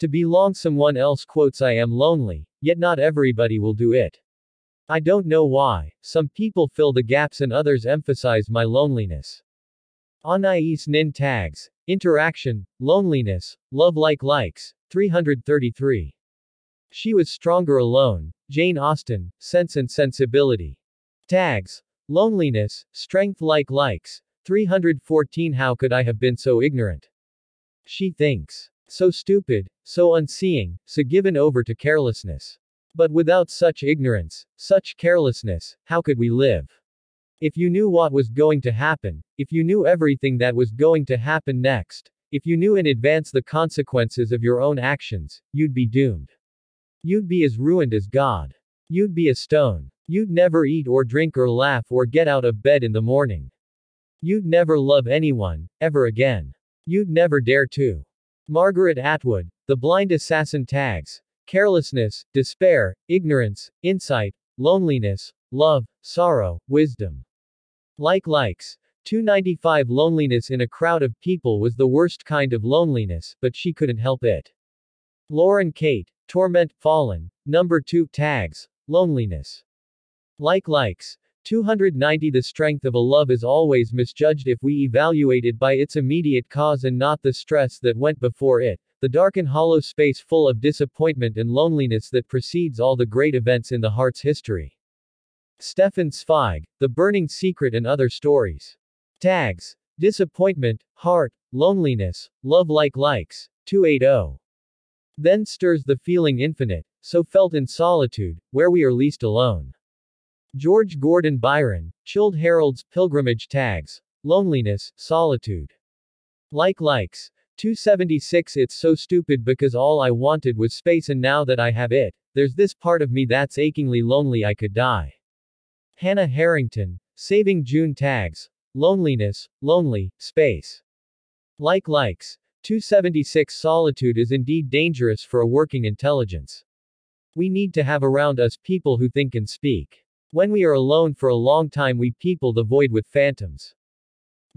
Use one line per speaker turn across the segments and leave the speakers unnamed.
To belong someone else quotes I am lonely, yet not everybody will do it. I don't know why, some people fill the gaps and others emphasize my loneliness. Anais Nin tags, interaction, loneliness, love like likes, 333. She was stronger alone, Jane Austen, Sense and Sensibility. Tags, loneliness, strength like likes, 314 How could I have been so ignorant? She thinks. So stupid, so unseeing, so given over to carelessness. But without such ignorance, such carelessness, how could we live? If you knew what was going to happen, if you knew everything that was going to happen next, if you knew in advance the consequences of your own actions, you'd be doomed. You'd be as ruined as God. You'd be a stone. You'd never eat or drink or laugh or get out of bed in the morning. You'd never love anyone, ever again. You'd never dare to. Margaret Atwood, The Blind Assassin tags. Carelessness, despair, ignorance, insight, loneliness, love, sorrow, wisdom. Like likes. 295 Loneliness in a crowd of people was the worst kind of loneliness, but she couldn't help it. Lauren Kate, Torment, Fallen. Number 2 tags. Loneliness. Like likes. 290 The strength of a love is always misjudged if we evaluate it by its immediate cause and not the stress that went before it, the dark and hollow space full of disappointment and loneliness that precedes all the great events in the heart's history. Stefan Zweig, The Burning Secret and Other Stories. Tags. Disappointment, heart, loneliness, love like likes, 280. Then stirs the feeling infinite, so felt in solitude, where we are least alone. George Gordon Byron, Childe Harold's Pilgrimage Tags. Loneliness, Solitude. Like likes. 276 It's so stupid because all I wanted was space and now that I have it, there's this part of me that's achingly lonely I could die. Hannah Harrington, Saving June Tags. Loneliness, Lonely, Space. Like likes. 276 Solitude is indeed dangerous for a working intelligence. We need to have around us people who think and speak. When we are alone for a long time we people the void with phantoms.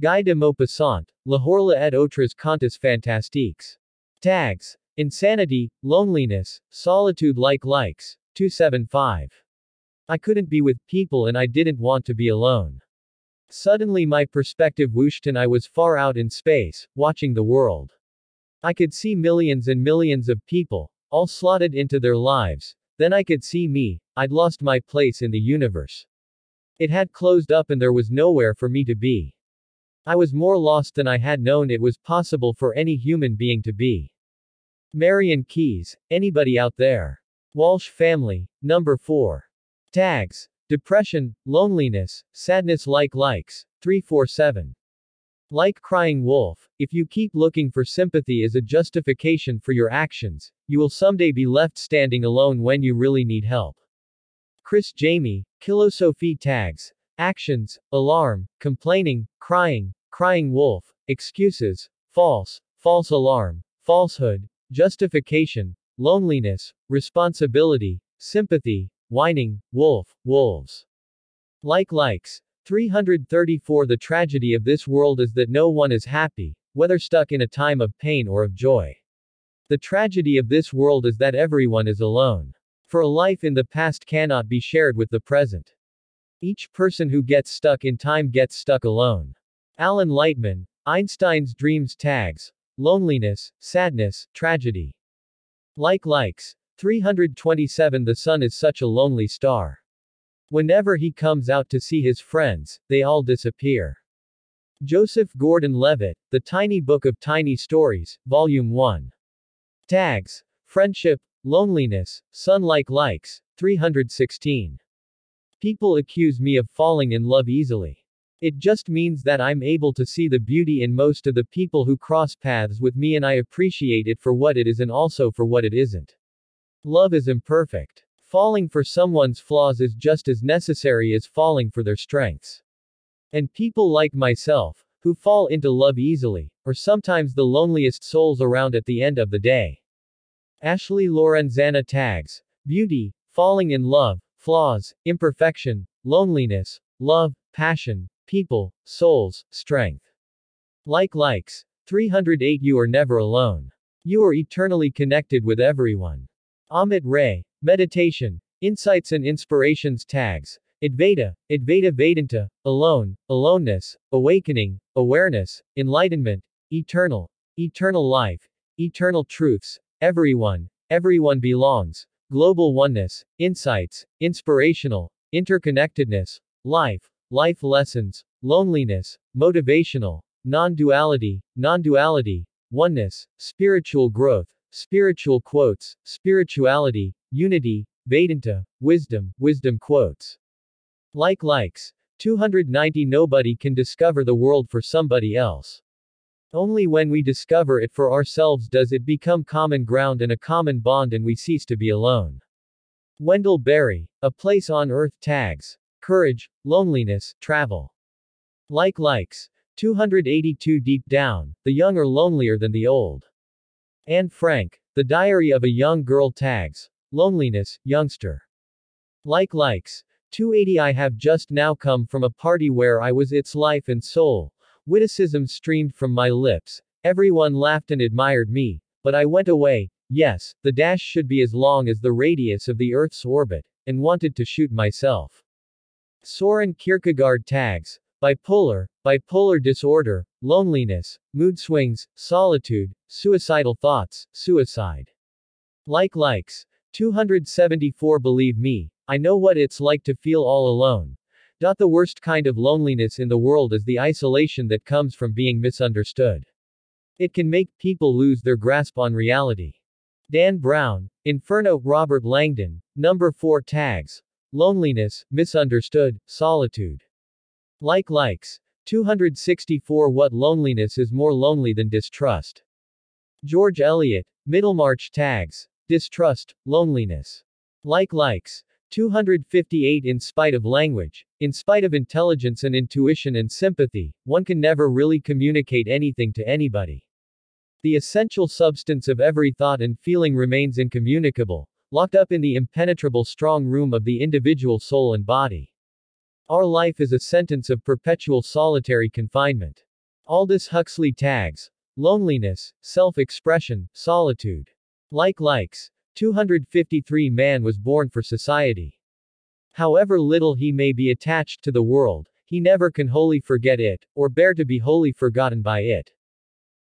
Guy de Maupassant, La Horla et autres contes fantastiques. Tags. Insanity, loneliness, solitude like likes. 275. I couldn't be with people and I didn't want to be alone. Suddenly my perspective whooshed and I was far out in space, watching the world. I could see millions and millions of people, all slotted into their lives, then I could see me, I'd lost my place in the universe. It had closed up and there was nowhere for me to be. I was more lost than I had known it was possible for any human being to be. Marian Keyes, anybody out there? Walsh family, number 4. Tags. Depression, loneliness, sadness like likes, 347. Like crying wolf, if you keep looking for sympathy as a justification for your actions, you will someday be left standing alone when you really need help. Criss Jami, Sophie tags, actions, alarm, complaining, crying, crying wolf, excuses, false, false alarm, falsehood, justification, loneliness, responsibility, sympathy, whining, wolf, wolves. Like likes, 334 The tragedy of this world is that no one is happy, whether stuck in a time of pain or of joy. The tragedy of this world is that everyone is alone. For a life in the past cannot be shared with the present. Each person who gets stuck in time gets stuck alone. Alan Lightman, Einstein's Dreams Tags. Loneliness, Sadness, Tragedy. Like likes. 327 The sun is such a lonely star. Whenever he comes out to see his friends, they all disappear. Joseph Gordon Levitt, The Tiny Book of Tiny Stories, Volume 1. Tags. Friendship, Loneliness, Sun Like Likes, 316. People accuse me of falling in love easily. It just means that I'm able to see the beauty in most of the people who cross paths with me and I appreciate it for what it is and also for what it isn't. Love is imperfect. Falling for someone's flaws is just as necessary as falling for their strengths. And people like myself, who fall into love easily, are sometimes the loneliest souls around at the end of the day. Ashley Lorenzana tags beauty, falling in love, flaws, imperfection, loneliness, love, passion, people, souls, strength. Like likes. 308 You are never alone. You are eternally connected with everyone. Amit Ray. Meditation. Insights and Inspirations Tags. Advaita, Advaita Vedanta, alone, aloneness, awakening, awareness, enlightenment, eternal, eternal life, eternal truths, everyone, everyone belongs, global oneness, insights, inspirational, interconnectedness, life, life lessons, loneliness, motivational, non-duality, non-duality, oneness, spiritual growth, spiritual quotes, spirituality, unity, Vedanta, wisdom, wisdom quotes. Like likes. 290 Nobody can discover the world for somebody else. Only when we discover it for ourselves does it become common ground and a common bond and we cease to be alone. Wendell Berry. A Place on Earth tags. Courage, loneliness, travel. Like likes. 282 Deep down, the young are lonelier than the old. Anne Frank. The Diary of a Young Girl tags. Loneliness, youngster. Like likes. 280 I have just now come from a party where I was its life and soul. Witticism streamed from my lips. Everyone laughed and admired me. But I went away. Yes, the dash should be as long as the radius of the Earth's orbit, and wanted to shoot myself. Soren Kierkegaard tags. Bipolar, bipolar disorder, loneliness, mood swings, solitude, suicidal thoughts, suicide. Like likes. 274 Believe me, I know what it's like to feel all alone. The worst kind of loneliness in the world is the isolation that comes from being misunderstood. It can make people lose their grasp on reality. Dan Brown, Inferno, Robert Langdon, Number 4 Tags. Loneliness, Misunderstood, Solitude. Like likes. 264 What loneliness is more lonely than distrust. George Eliot, Middlemarch Tags. Distrust, loneliness. Like likes. 258 In spite of language, in spite of intelligence and intuition and sympathy, one can never really communicate anything to anybody. The essential substance of every thought and feeling remains incommunicable, locked up in the impenetrable strong room of the individual soul and body. Our life is a sentence of perpetual solitary confinement. Aldous Huxley tags loneliness, self expression, solitude. Like likes. 253 Man was born for society. However little he may be attached to the world, he never can wholly forget it, or bear to be wholly forgotten by it.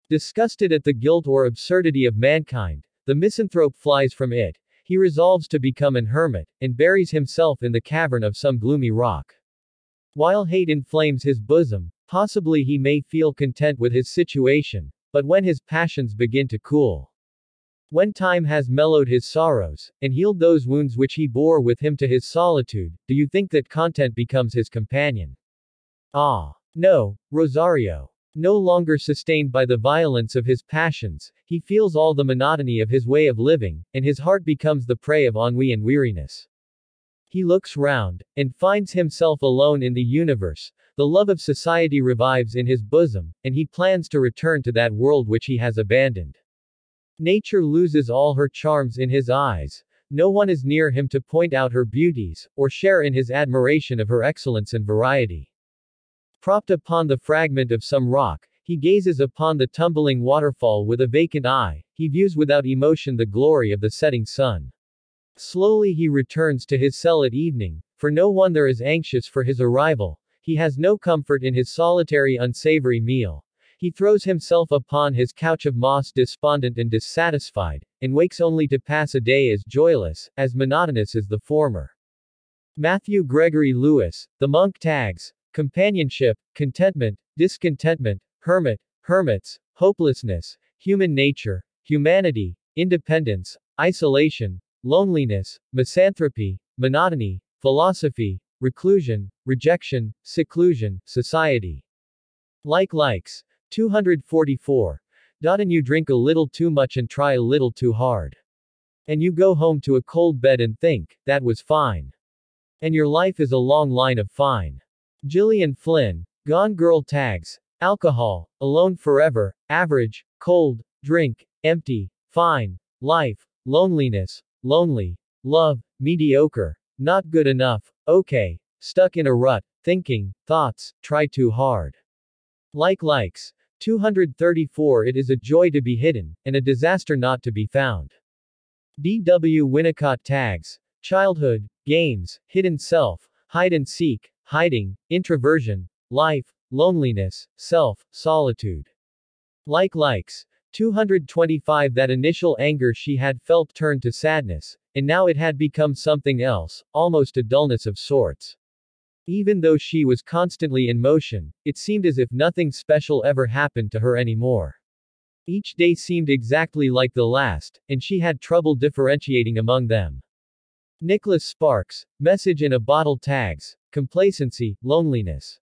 Disgusted at the guilt or absurdity of mankind, the misanthrope flies from it, he resolves to become an hermit, and buries himself in the cavern of some gloomy rock. While hate inflames his bosom, possibly he may feel content with his situation, but when his passions begin to cool, when time has mellowed his sorrows, and healed those wounds which he bore with him to his solitude, do you think that content becomes his companion? Ah. No, Rosario. No longer sustained by the violence of his passions, he feels all the monotony of his way of living, and his heart becomes the prey of ennui and weariness. He looks round, and finds himself alone in the universe, the love of society revives in his bosom, and he plans to return to that world which he has abandoned. Nature loses all her charms in his eyes. No one is near him to point out her beauties, or share in his admiration of her excellence and variety. Propped upon the fragment of some rock, he gazes upon the tumbling waterfall with a vacant eye, he views without emotion the glory of the setting sun. Slowly he returns to his cell at evening, for no one there is anxious for his arrival, he has no comfort in his solitary unsavory meal, he throws himself upon his couch of moss despondent and dissatisfied, and wakes only to pass a day as joyless, as monotonous as the former. Matthew Gregory Lewis, The Monk Tags, Companionship, Contentment, Discontentment, Hermit, Hermits, Hopelessness, Human Nature, Humanity, Independence, Isolation, Loneliness, Misanthropy, Monotony, Philosophy, Reclusion, Rejection, Seclusion, Society. Like likes. 244. And you drink a little too much and try a little too hard. And you go home to a cold bed and think, that was fine. And your life is a long line of fine. Gillian Flynn. Gone Girl Tags. Alcohol. Alone forever. Average. Cold. Drink. Empty. Fine. Life. Loneliness. Lonely. Love. Mediocre. Not good enough. Okay. Stuck in a rut. Thinking. Thoughts. Try too hard. Like likes. 234 It is a joy to be hidden, and a disaster not to be found. D. W. Winnicott Tags. Childhood, Games, Hidden Self, Hide and Seek, Hiding, Introversion, Life, Loneliness, Self, Solitude. Like likes. 225 That initial anger she had felt turned to sadness, and now it had become something else, almost a dullness of sorts. Even though she was constantly in motion, it seemed as if nothing special ever happened to her anymore. Each day seemed exactly like the last, and she had trouble differentiating among them. Nicholas Sparks, message in a bottle tags, complacency, loneliness.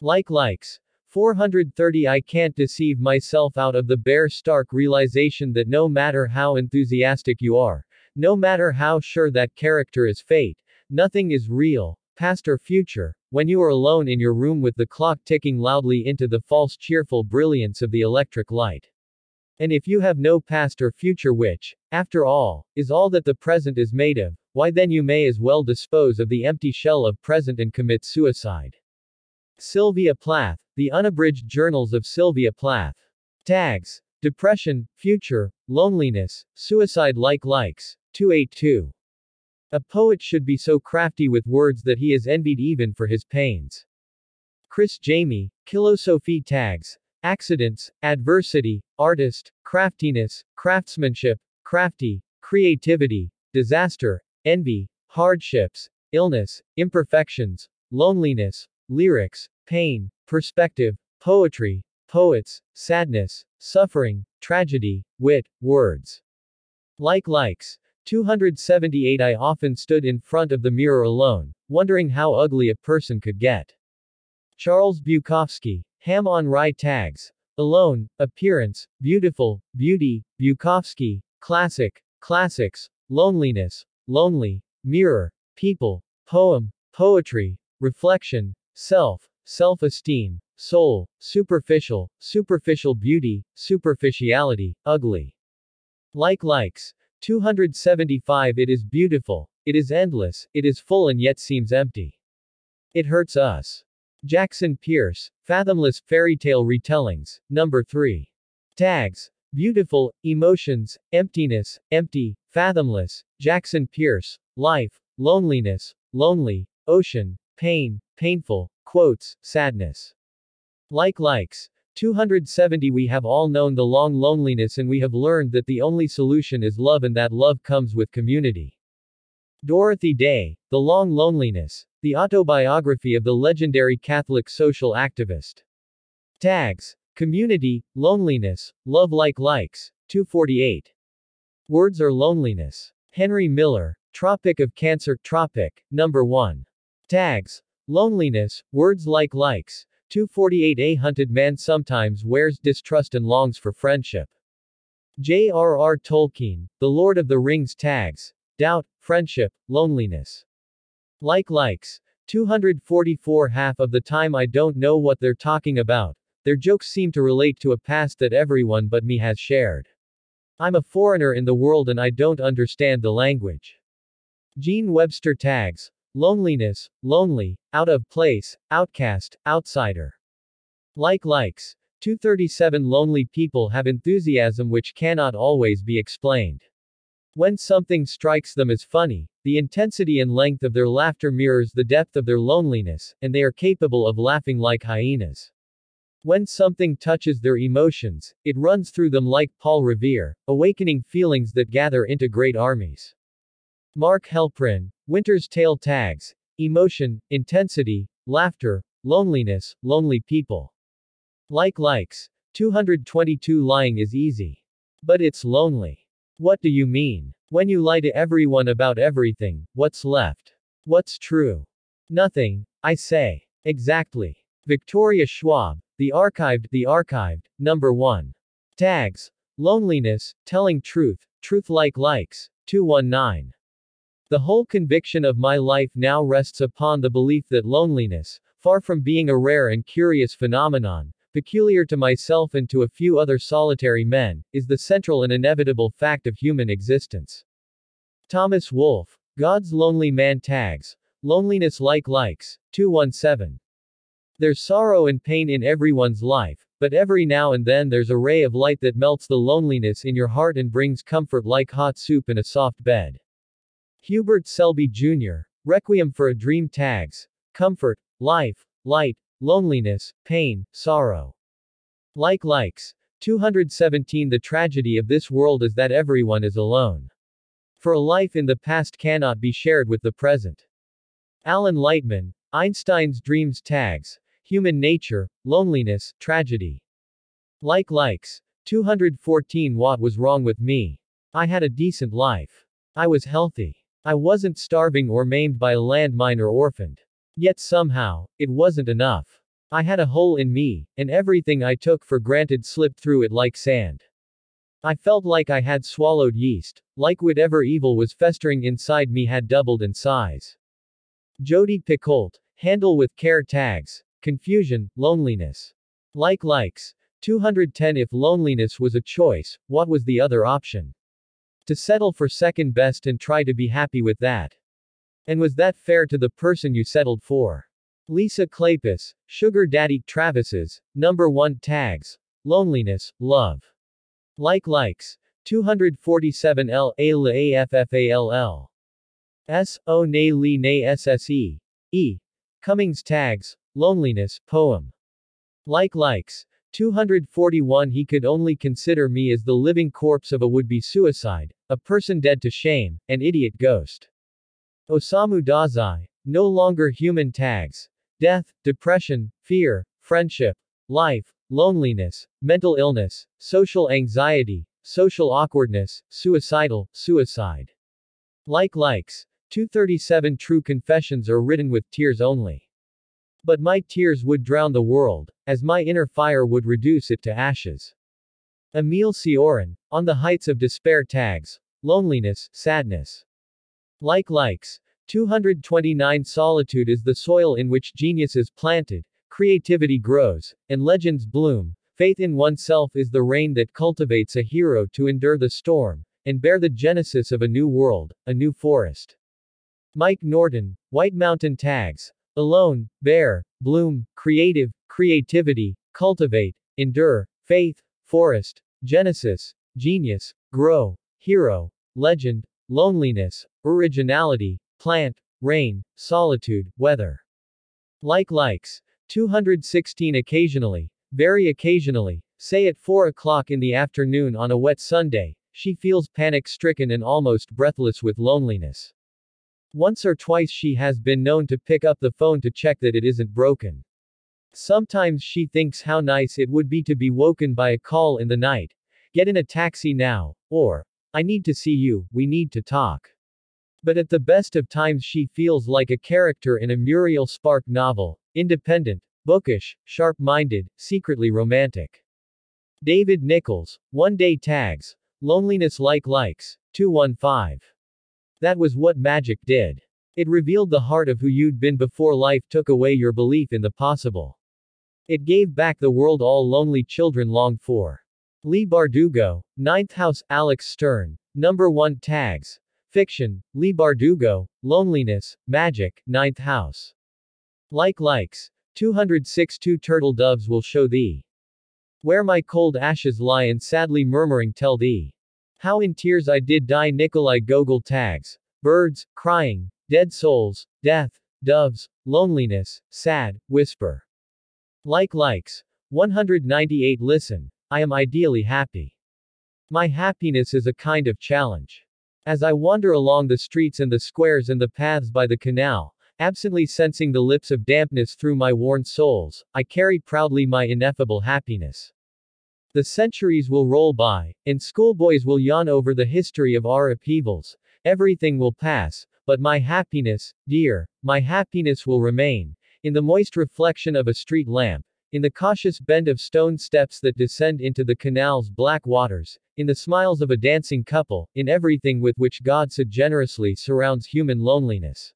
Like likes. 430 I can't deceive myself out of the bare stark realization that no matter how enthusiastic you are, no matter how sure that character is fate, nothing is real, past or future, when you are alone in your room with the clock ticking loudly into the false cheerful brilliance of the electric light. And if you have no past or future which, after all, is all that the present is made of, why then you may as well dispose of the empty shell of present and commit suicide. Sylvia Plath, The Unabridged Journals of Sylvia Plath. Tags. Depression, Future, Loneliness, Suicide like likes. 282. A poet should be so crafty with words that he is envied even for his pains. Criss Jami, Philosophy Tags. Accidents, Adversity, Artist, Craftiness, Craftsmanship, Crafty, Creativity, Disaster, Envy, Hardships, Illness, Imperfections, Loneliness, Lyrics, Pain, Perspective, Poetry, Poets, Sadness, Suffering, Tragedy, Wit, Words. Like likes. 278 I often stood in front of the mirror alone, wondering how ugly a person could get. Charles Bukowski. Ham on Rye Tags. Alone, Appearance, Beautiful, Beauty, Bukowski, Classic, Classics, Loneliness, Lonely, Mirror, People, Poem, Poetry, Reflection, Self, Self-esteem, Soul, Superficial, Superficial Beauty, Superficiality, Ugly. Like likes. 275 It is beautiful. It is endless, it is full and yet seems empty. It hurts us. Jackson Pearce, Fathomless Fairy Tale Retellings, Number 3. Tags. Beautiful, Emotions, Emptiness, Empty, Fathomless, Jackson Pearce, Life, Loneliness, Lonely, Ocean, Pain, Painful, Quotes, Sadness. Like likes. 270 We have all known the long loneliness and we have learned that the only solution is love and that love comes with community. Dorothy Day, The Long Loneliness, the autobiography of the legendary Catholic social activist. Tags. Community, loneliness, love like likes, 248. Words are loneliness. Henry Miller, Tropic of Cancer, Tropic, number 1. Tags. Loneliness, words like likes, 248 A hunted man sometimes wears distrust and longs for friendship. J.R.R. Tolkien, The Lord of the Rings tags. Doubt, friendship, loneliness. Like likes. 244 Half of the time I don't know what they're talking about. Their jokes seem to relate to a past that everyone but me has shared. I'm a foreigner in the world and I don't understand the language. Jean Webster tags. Loneliness, lonely, out of place, outcast, outsider. Like likes. 237 Lonely people have enthusiasm which cannot always be explained. When something strikes them as funny, the intensity and length of their laughter mirrors the depth of their loneliness, and they are capable of laughing like hyenas. When something touches their emotions, it runs through them like Paul Revere, awakening feelings that gather into great armies. Mark Helprin, Winter's Tale Tags. Emotion, intensity, laughter, loneliness, lonely people. Like likes. 222 Lying is easy. But it's lonely. What do you mean? When you lie to everyone about everything, what's left? What's true? Nothing, I say. Exactly. Victoria Schwab. The Archived, The Archived, Number 1. Tags. Loneliness, Telling Truth, Truth Like Likes, 219. The whole conviction of my life now rests upon the belief that loneliness, far from being a rare and curious phenomenon, peculiar to myself and to a few other solitary men, is the central and inevitable fact of human existence. Thomas Wolfe. God's Lonely Man Tags. Loneliness Like Likes. 217. There's sorrow and pain in everyone's life, but every now and then there's a ray of light that melts the loneliness in your heart and brings comfort like hot soup in a soft bed. Hubert Selby Jr., Requiem for a Dream Tags, Comfort, Life, Light, Loneliness, Pain, Sorrow. Like likes. 217 The tragedy of this world is that everyone is alone. For a life in the past cannot be shared with the present. Alan Lightman, Einstein's Dreams Tags, Human Nature, Loneliness, Tragedy. Like likes. 214 What was wrong with me? I had a decent life. I was healthy. I wasn't starving or maimed by a landmine or orphaned. Yet somehow, it wasn't enough. I had a hole in me, and everything I took for granted slipped through it like sand. I felt like I had swallowed yeast, like whatever evil was festering inside me had doubled in size. Jodi Picoult, handle with care tags, confusion, loneliness. Like likes. 210 If loneliness was a choice, what was the other option? To settle for second best and try to be happy with that. And was that fair to the person you settled for? Lisa Kleypas, Sugar Daddy Travis's, number 1 tags. Loneliness, love. Like likes. 247 L A L A F F A L L. S O Ne Li Ne SSE. E. Cummings tags. Loneliness, poem. Like likes. 241 He could only consider me as the living corpse of a would-be suicide, a person dead to shame, an idiot ghost. Osamu Dazai. No longer human tags. Death, depression, fear, friendship, life, loneliness, mental illness, social anxiety, social awkwardness, suicidal, suicide. Like likes. 237 True confessions are written with tears only. But my tears would drown the world, as my inner fire would reduce it to ashes. Emile Cioran, On the Heights of Despair tags. Loneliness, sadness. Like likes. 229 Solitude is the soil in which genius is planted, creativity grows, and legends bloom. Faith in oneself is the rain that cultivates a hero to endure the storm, and bear the genesis of a new world, a new forest. Mike Norton, White Mountain Tags. Alone, bear, bloom, creative, creativity, cultivate, endure, faith, forest, genesis, genius, grow, hero, legend, loneliness, originality, plant, rain, solitude, weather. Like likes. 216 Occasionally, very occasionally, say at 4 o'clock in the afternoon on a wet Sunday, she feels panic stricken and almost breathless with loneliness. Once or twice she has been known to pick up the phone to check that it isn't broken. Sometimes she thinks how nice it would be to be woken by a call in the night. Get in a taxi now, or, I need to see you, we need to talk. But at the best of times she feels like a character in a Muriel Spark novel, independent, bookish, sharp-minded, secretly romantic. David Nicholls, One Day Tags, Loneliness Like Likes, 215. That was what magic did. It revealed the heart of who you'd been before life took away your belief in the possible. It gave back the world all lonely children longed for. Leigh Bardugo, Ninth House, Alex Stern, Number 1 Tags, Fiction, Leigh Bardugo, Loneliness, Magic, Ninth House. Like likes. 206 Two turtle doves will show thee. Where my cold ashes lie and sadly murmuring tell thee. How in tears I did die Nikolai Gogol tags. Birds, crying, dead souls, death, doves, loneliness, sad, whisper. Like likes. 198 Listen. I am ideally happy. My happiness is a kind of challenge. As I wander along the streets and the squares and the paths by the canal, absently sensing the lips of dampness through my worn soles, I carry proudly my ineffable happiness. The centuries will roll by, and schoolboys will yawn over the history of our upheavals. Everything will pass, but my happiness, dear, my happiness will remain. In the moist reflection of a street lamp, in the cautious bend of stone steps that descend into the canal's black waters, in the smiles of a dancing couple, in everything with which God so generously surrounds human loneliness.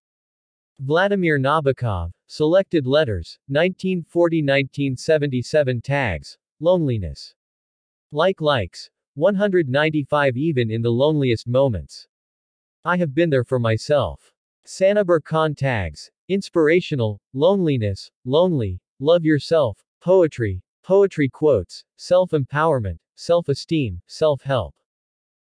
Vladimir Nabokov, Selected Letters, 1940-1977 Tags, Loneliness. Like likes. 195 Even in the loneliest moments. I have been there for myself. Sanober Khan Tags, Inspirational, Loneliness, Lonely, Love Yourself, Poetry, Poetry quotes, self-empowerment, self-esteem, self-help.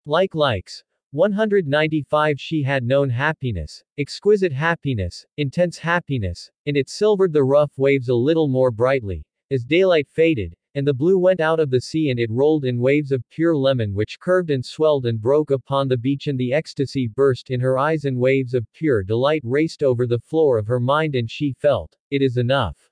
Like likes. 195 She had known happiness, exquisite happiness, intense happiness, and it silvered the rough waves a little more brightly, as daylight faded, and the blue went out of the sea and it rolled in waves of pure lemon which curved and swelled and broke upon the beach and the ecstasy burst in her eyes and waves of pure delight raced over the floor of her mind and she felt, it is enough.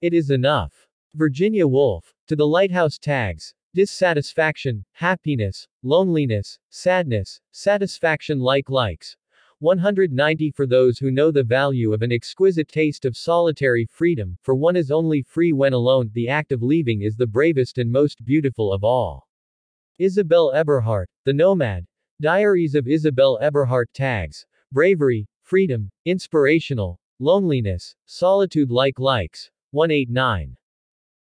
It is enough. Virginia Woolf. To the lighthouse tags, dissatisfaction, happiness, loneliness, sadness, satisfaction like likes. 190 For those who know the value of an exquisite taste of solitary freedom, for one is only free when alone, the act of leaving is the bravest and most beautiful of all. Isabelle Eberhardt, The Nomad. Diaries of Isabelle Eberhardt tags. Bravery, freedom, inspirational, loneliness, solitude like likes. 189.